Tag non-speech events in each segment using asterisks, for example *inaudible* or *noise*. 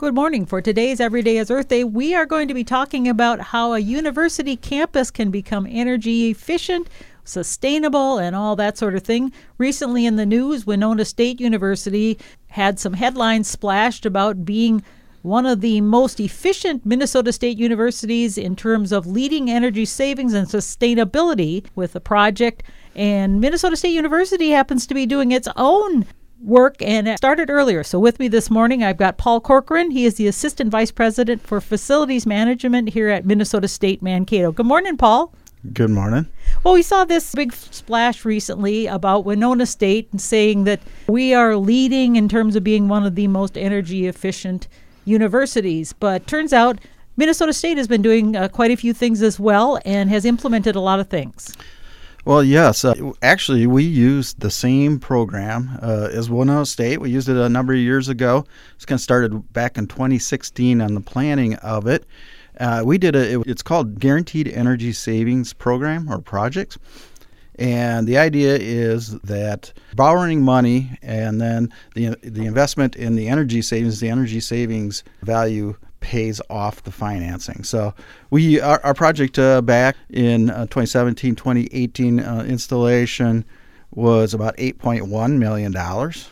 Good morning. For today's Every Day is Earth Day, we are going to be talking about how a university campus can become energy efficient, sustainable, and all that sort of thing. Recently in the news, Winona State University had some headlines splashed about being one of the most efficient Minnesota State universities in terms of leading energy savings and sustainability with the project. And Minnesota State University happens to be doing its own work and it started earlier. So, with me this morning, I've got Paul Corcoran. He is the Assistant Vice President for Facilities Management here at Minnesota State Mankato. Good morning, Paul. Good morning. Well, we saw this big splash recently about Winona State saying that we are leading in terms of being one of the most energy efficient universities. But turns out Minnesota State has been doing uh, quite a few things as well and has implemented a lot of things. Well, yes. Uh, actually, we used the same program uh, as Winona State. We used it a number of years ago. It's kind of started back in 2016 on the planning of it. Uh, we did a, it, it's called Guaranteed Energy Savings Program or projects. And the idea is that borrowing money and then the, the investment in the energy savings, the energy savings value pays off the financing. So we our, our project uh, back in uh, 2017 2018 uh, installation was about 8.1 million dollars.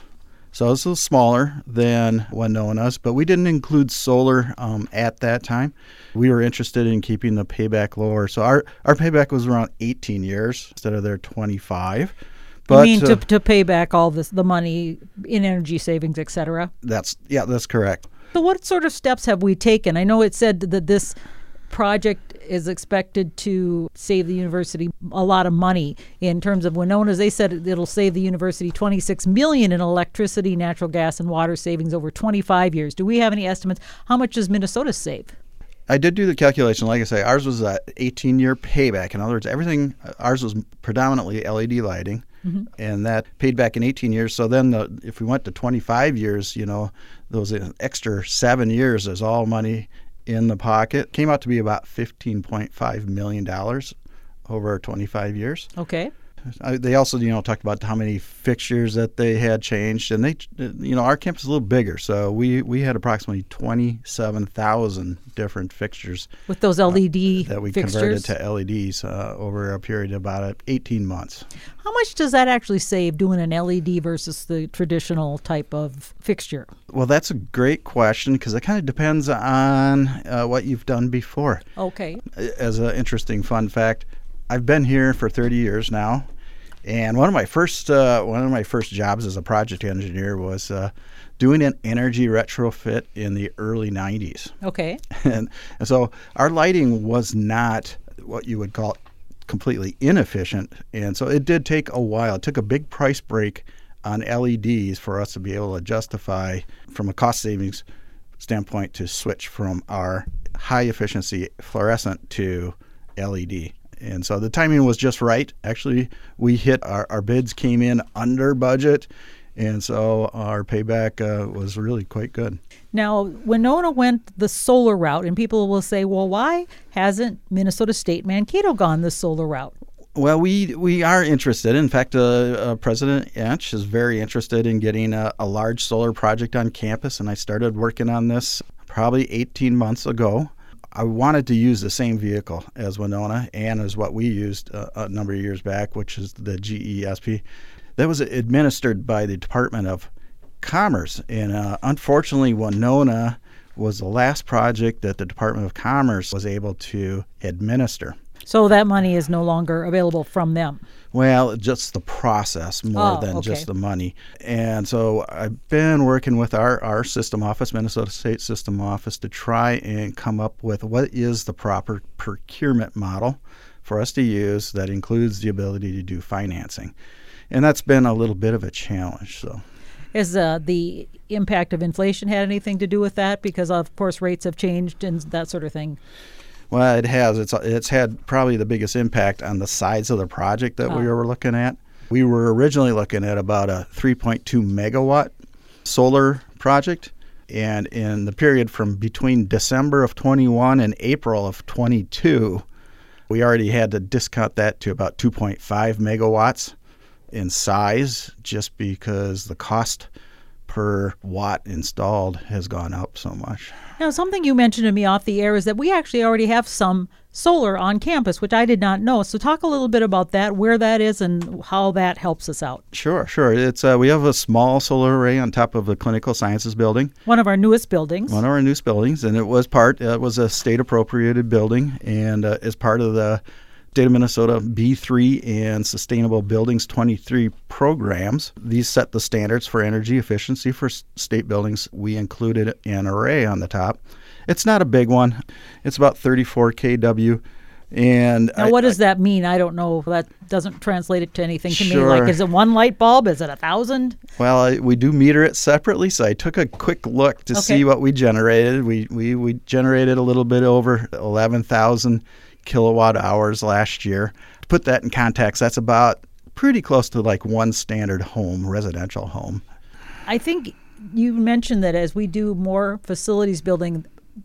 So it's a little smaller than Winona's, but we didn't include solar um, at that time. We were interested in keeping the payback lower. So our, our payback was around 18 years instead of their 25. But, you mean to, uh, to pay back all this the money in energy savings, et cetera? That's yeah, that's correct. So, what sort of steps have we taken? I know it said that this project is expected to save the university a lot of money in terms of Winona's. They said it'll save the university 26 million in electricity, natural gas, and water savings over 25 years. Do we have any estimates? How much does Minnesota save? I did do the calculation. Like I say, ours was a 18 year payback. In other words, everything ours was predominantly LED lighting. Mm-hmm. And that paid back in 18 years. So then, the, if we went to 25 years, you know, those extra seven years is all money in the pocket. Came out to be about $15.5 million over 25 years. Okay. They also, you know, talked about how many fixtures that they had changed, and they, you know, our campus is a little bigger, so we we had approximately twenty seven thousand different fixtures with those LED uh, that we fixtures? converted to LEDs uh, over a period of about eighteen months. How much does that actually save doing an LED versus the traditional type of fixture? Well, that's a great question because it kind of depends on uh, what you've done before. Okay. As an interesting fun fact, I've been here for 30 years now, and one of my first uh, one of my first jobs as a project engineer was uh, doing an energy retrofit in the early 90s. Okay. *laughs* And, and so our lighting was not what you would call completely inefficient, and so it did take a while. It took a big price break on LEDs for us to be able to justify, from a cost savings standpoint, to switch from our high efficiency fluorescent to LED. And so the timing was just right. Actually, we hit our, our bids came in under budget. And so our payback uh, was really quite good. Now, Winona went the solar route, and people will say, well, why hasn't Minnesota State Mankato gone the solar route? Well, we we are interested. In fact, uh, uh, President Inch is very interested in getting a, a, large solar project on campus, and I started working on this probably 18 months ago. I wanted to use the same vehicle as Winona and as what we used uh, a number of years back, which is the GESP. That was administered by the Department of Commerce. And uh, unfortunately, Winona was the last project that the Department of Commerce was able to administer. So that money is no longer available from them. Well, just the process more oh, than okay. just the money. And so I've been working with our, our system office, Minnesota State System Office, to try and come up with what is the proper procurement model for us to use that includes the ability to do financing. And that's been a little bit of a challenge. So has uh, the impact of inflation had anything to do with that? Because of course rates have changed and that sort of thing. Well, it has. It's it's had probably the biggest impact on the size of the project that we Oh. were looking at. We were originally looking at about a 3.2 megawatt solar project, and in the period from between December of 21 and April of 22, we already had to discount that to about 2.5 megawatts in size, just because the cost per watt installed has gone up so much. Now, something you mentioned to me off the air is that we actually already have some solar on campus, which I did not know. So, talk a little bit about that, where that is, and how that helps us out. Sure, sure. It's uh, we have a small solar array on top of the clinical sciences building, One of our newest buildings. one of our newest buildings, and it was part. It was a state appropriated building, and uh, as part of the State of Minnesota B3 and Sustainable Buildings 2030 programs. These set the standards for energy efficiency for state buildings. We included an array on the top. It's not a big one. It's about 34 kW. And Now, I- what does that mean? I don't know. That doesn't translate it to anything to me. Like, is it one light bulb? Is it a thousand? Well, I, we do meter it separately, so I took a quick look to Okay. see what we generated. We, we we generated a little bit over 11,000 kilowatt hours last year. To put that in context, that's about pretty close to like one standard home, residential home. I think you mentioned that as we do more facilities building,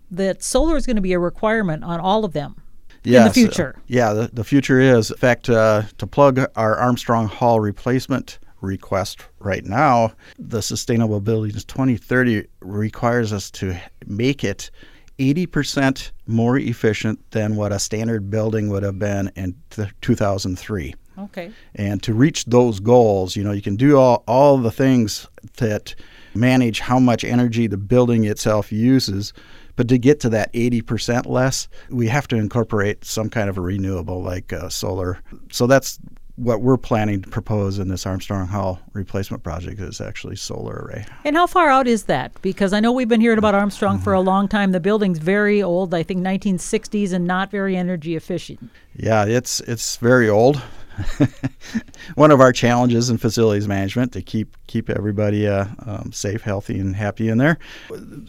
that solar is going to be a requirement on all of them. Yes, the future. yeah, the, the future is. In fact, uh, to plug our Armstrong Hall replacement request right now, the Sustainable Buildings 2030 requires us to make it 80% more efficient than what a standard building would have been in th- 2003. Okay. And to reach those goals, you know, you can do all, all the things that manage how much energy the building itself uses. But to get to that 80% less, we have to incorporate some kind of a renewable like uh, solar. So that's what we're planning to propose in this Armstrong Hall replacement project is actually solar array. And how far out is that? Because I know we've been hearing about Armstrong for a Mm-hmm. long time. The building's very old, I think 1960s, and not very energy efficient. Yeah, it's it's very old. *laughs* One of our challenges in facilities management to keep keep everybody uh, um, safe, healthy, and happy in there.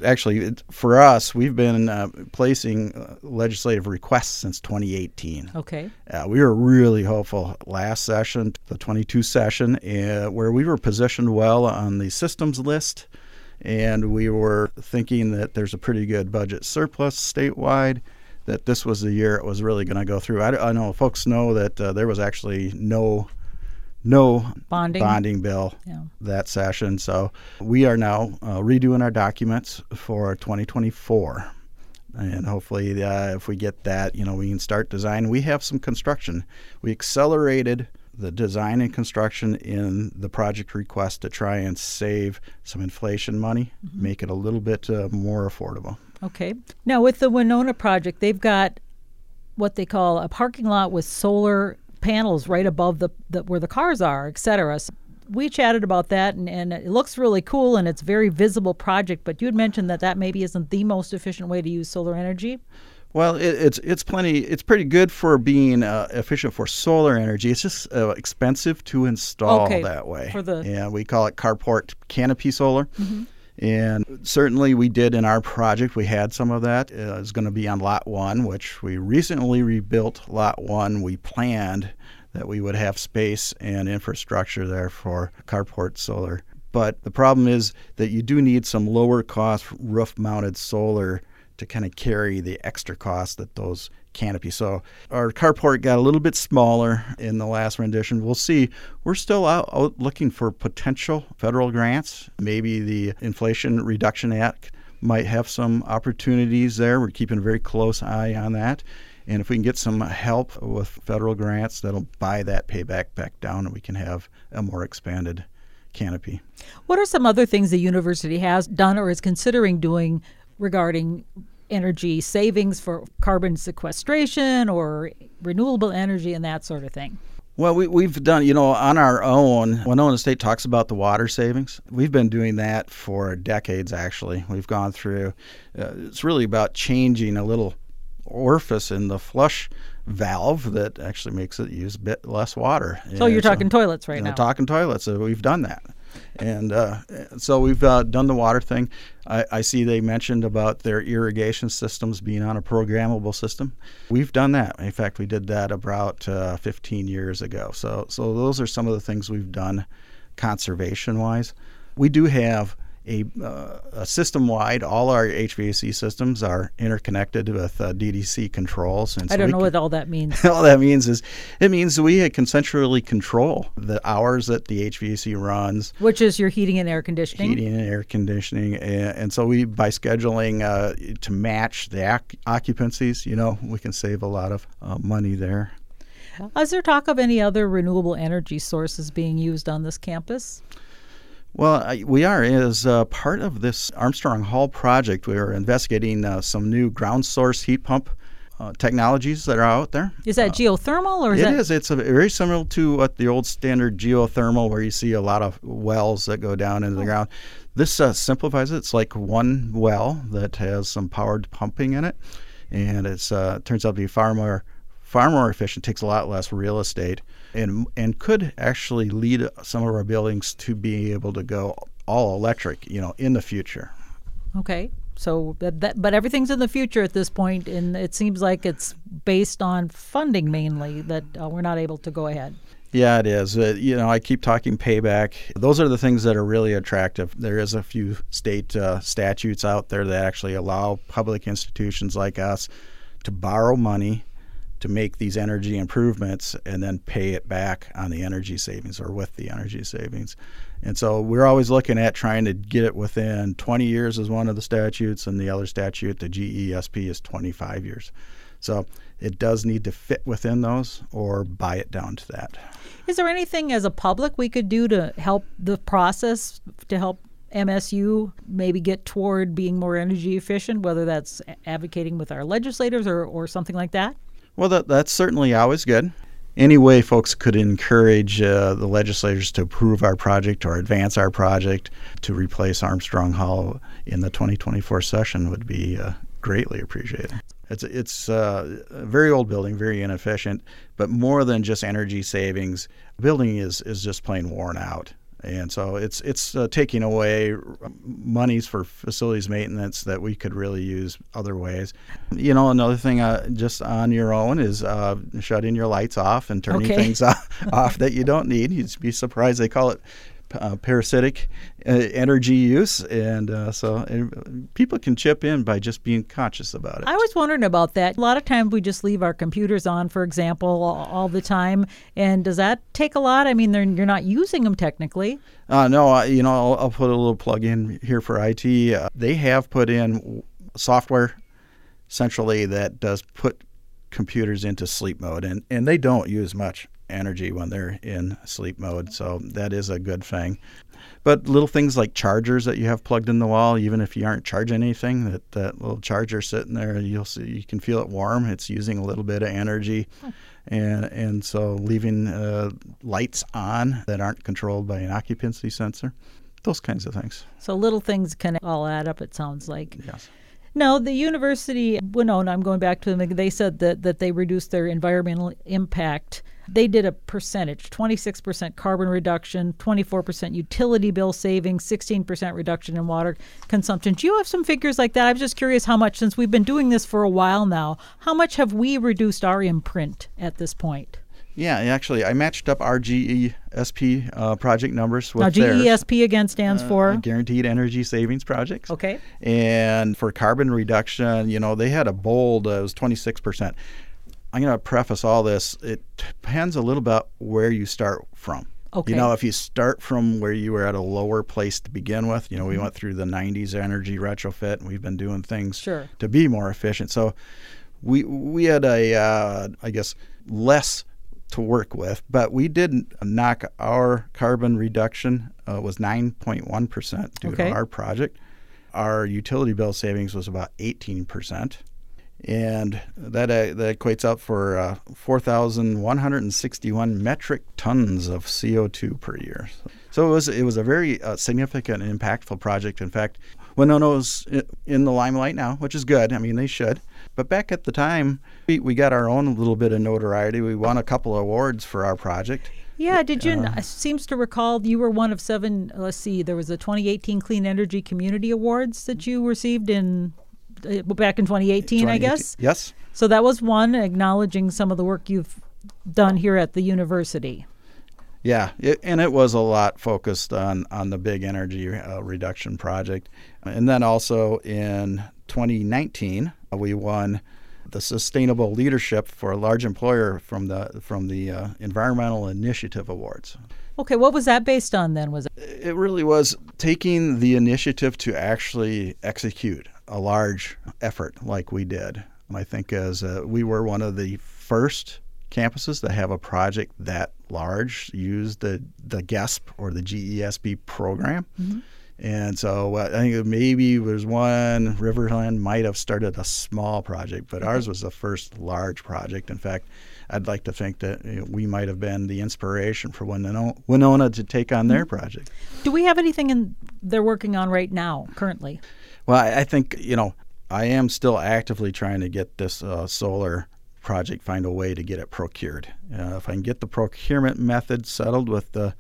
Actually, it, for us, we've been uh, placing uh, legislative requests since 2018. Okay. Uh, we were really hopeful last session, the 22 session, uh, where we were positioned well on the systems list, and we were thinking that there's a pretty good budget surplus statewide. That this was the year it was really going to go through. I, I know folks know that uh, there was actually no no Bonding. bonding bill Yeah. that session. So we are now uh, redoing our documents for 2024. And hopefully, uh, if we get that, you know, we can start design. We have some construction. We accelerated the design and construction in the project request to try and save some inflation money, make it a little bit uh, more affordable. Okay. Now, with the Winona project, they've got what they call a parking lot with solar panels right above the, the where the cars are, et cetera. So we chatted about that, and, and it looks really cool, and it's a very visible project. But you had mentioned that that maybe isn't the most efficient way to use solar energy. Well, it, it's it's plenty. It's pretty good for being uh, efficient for solar energy. It's just uh, expensive to install Okay, that way. for the- yeah, we call it carport canopy solar. And certainly, we did in our project. We had some of that. Uh, it's going to be on Lot One, which we recently rebuilt. Lot One, we planned that we would have space and infrastructure there for carport solar. But the problem is that you do need some lower cost roof mounted solar to kind of carry the extra cost that those canopies. So our carport got a little bit smaller in the last rendition. We'll see. We're still out, out looking for potential federal grants. Maybe the Inflation Reduction Act might have some opportunities there. We're keeping a very close eye on that. And if we can get some help with federal grants, that'll buy that payback back down and we can have a more expanded canopy. What are some other things the university has done or is considering doing regarding energy savings for carbon sequestration or renewable energy and that sort of thing? Well, we, we've done, you know, on our own. Winona State talks about the water savings. We've been doing that for decades, actually. We've gone through, uh, it's really about changing a little orifice in the flush valve that actually makes it use a bit less water. So And you're talking toilets right now. talking toilets. So we've done that. And uh, so we've uh, done the water thing. I, I, see they mentioned about their irrigation systems being on a programmable system. We've done that. In fact, we did that about uh, 15 years ago. So, so those are some of the things we've done conservation wise. We do have a, uh, a system wide. All our HVAC systems are interconnected with uh, DDC controls. And so I don't know can, what all that means. *laughs* all that means is it means we can centrally control the hours that the HVAC runs, which is your heating and air conditioning. Heating and air conditioning, and, and so we by scheduling uh, to match the ac- occupancies, you know, we can save a lot of uh, money there. Is there talk of any other renewable energy sources being used on this campus? Well, we are. As uh, part of this Armstrong Hall project, we are investigating uh, some new ground source heat pump uh, technologies that are out there. Is that uh, geothermal or is it that? is. It's very similar to what the old standard geothermal, where you see a lot of wells that go down into oh. the ground. This uh, simplifies it. It's like one well that has some powered pumping in it, and it uh, turns out to be far more far more efficient. Takes a lot less real estate and and could actually lead some of our buildings to be able to go all electric, you know, in the future. Okay. So, that, that, but everything's in the future at this point, and it seems like it's based on funding mainly that uh, we're not able to go ahead. Yeah, it is. Uh, you know, I keep talking payback. Those are the things that are really attractive. There is a few state uh, statutes out there that actually allow public institutions like us to borrow money to make these energy improvements and then pay it back on the energy savings or with the energy savings. And so we're always looking at trying to get it within 20 years is one of the statutes, and the other statute, the GESP, is 25 years. So it does need to fit within those or buy it down to that. Is there anything as a public we could do to help the process to help MSU maybe get toward being more energy efficient, whether that's advocating with our legislators or, or something like that? Well, that, that's certainly always good. Any way folks could encourage uh, the legislators to approve our project or advance our project to replace Armstrong Hall in the 2024 session would be uh, greatly appreciated. It's it's uh, a very old building, very inefficient, but more than just energy savings, building is is just plain worn out and so it's it's uh, taking away monies for facilities maintenance that we could really use other ways. You know, another thing uh, just on your own is uh, shutting your lights off and turning okay. things off, *laughs* off that you don't need. You'd be surprised they call it uh, parasitic uh, energy use, and uh, so and people can chip in by just being conscious about it. I was wondering about that. A lot of times we just leave our computers on, for example, all, the time, and does that take a lot? I mean, you're not using them technically. Uh, no, you know, I'll, I'll, put a little plug in here for IT. Uh, they have put in software centrally that does put computers into sleep mode, and, and they don't use much energy when they're in sleep mode. So that is a good thing. But little things like chargers that you have plugged in the wall, even if you aren't charging anything, that, that little charger sitting there, you'll see you can feel it warm. It's using a little bit of energy, and and so leaving uh, lights on that aren't controlled by an occupancy sensor, those kinds of things. So little things can all add up. It sounds like. Yes. No, the university, Winona, I'm going back to them, they said that, that they reduced their environmental impact they did a percentage 26% carbon reduction, 24% utility bill savings, 16% reduction in water consumption. Do you have some figures like that? I'm just curious how much, since we've been doing this for a while now, how much have we reduced our imprint at this point? Yeah, actually, I matched up our GESP uh, project numbers with now, GESP again stands uh, for Guaranteed Energy Savings Projects. Okay. And for carbon reduction, you know, they had a bold, uh, it was 26%. I'm going to preface all this. It depends a little bit where you start from. Okay. You know, if you start from where you were at a lower place to begin with, you know, we mm-hmm. went through the 90s energy retrofit and we've been doing things sure. to be more efficient. So we we had a uh, I guess less to work with, but we did knock our carbon reduction uh, was 9.1% due okay. to our project. Our utility bill savings was about 18% and that uh, that equates out for uh, 4,161 metric tons of CO2 per year. So it was it was a very uh, significant and impactful project. In fact, Winona was in the limelight now, which is good. I mean, they should. But back at the time, we, we got our own little bit of notoriety. We won a couple of awards for our project. Yeah, did you? Uh, seems to recall you were one of seven. Let's see, there was a 2018 Clean Energy Community Awards that you received in back in 2018, I guess. Yes. So that was one acknowledging some of the work you've done here at the university. Yeah, it, and it was a lot focused on on the big energy uh, reduction project, and then also in 2019 we won the sustainable leadership for a large employer from the from the uh, Environmental Initiative Awards. Okay, what was that based on then? Was it? It really was taking the initiative to actually execute a large effort like we did. I think as uh, we were one of the first campuses that have a project that large use the the GESP or the GESB program. Mm-hmm. And so uh, I think maybe there's one Riverland might have started a small project, but ours was the first large project. In fact, I'd like to think that you know, we might have been the inspiration for Winona, Winona to take on their mm-hmm. project. Do we have anything in they're working on right now currently? Well, I, I think you know I am still actively trying to get this uh, solar project find a way to get it procured. Uh, if I can get the procurement method settled with the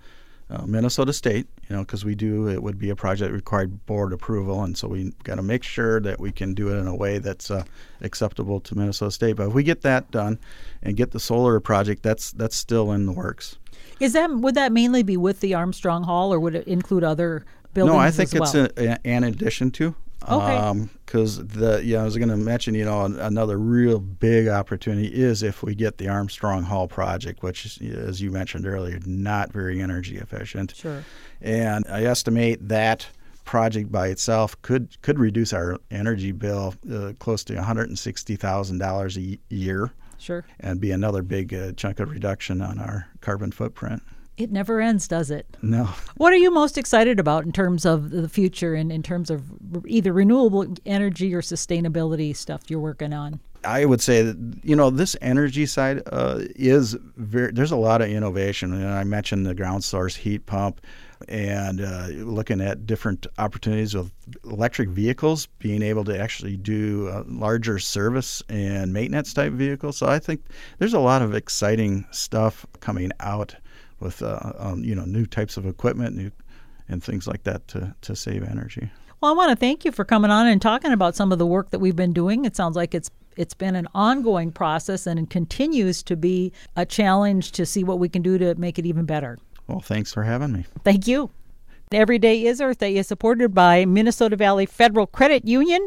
uh, Minnesota State, you know, because we do, it would be a project that required board approval, and so we got to make sure that we can do it in a way that's uh, acceptable to Minnesota State. But if we get that done and get the solar project, that's that's still in the works. Is that would that mainly be with the Armstrong Hall, or would it include other buildings? No, I think it's well? a, an addition to. Okay. Because um, the yeah, I was going to mention, you know, another real big opportunity is if we get the Armstrong Hall project, which, as you mentioned earlier, not very energy efficient. Sure. And I estimate that project by itself could could reduce our energy bill uh, close to one hundred and sixty thousand dollars a year. Sure. And be another big uh, chunk of reduction on our carbon footprint. It never ends, does it? No. What are you most excited about in terms of the future and in terms of either renewable energy or sustainability stuff you're working on? I would say that you know this energy side uh, is very. There's a lot of innovation, and I mentioned the ground source heat pump, and uh, looking at different opportunities with electric vehicles, being able to actually do uh, larger service and maintenance type vehicles. So I think there's a lot of exciting stuff coming out with uh, um, you know new types of equipment new, and things like that to, to save energy. Well, I want to thank you for coming on and talking about some of the work that we've been doing. It sounds like it's it's been an ongoing process and it continues to be a challenge to see what we can do to make it even better. Well, thanks for having me. Thank you. Every Day is Earth Day is supported by Minnesota Valley Federal Credit Union.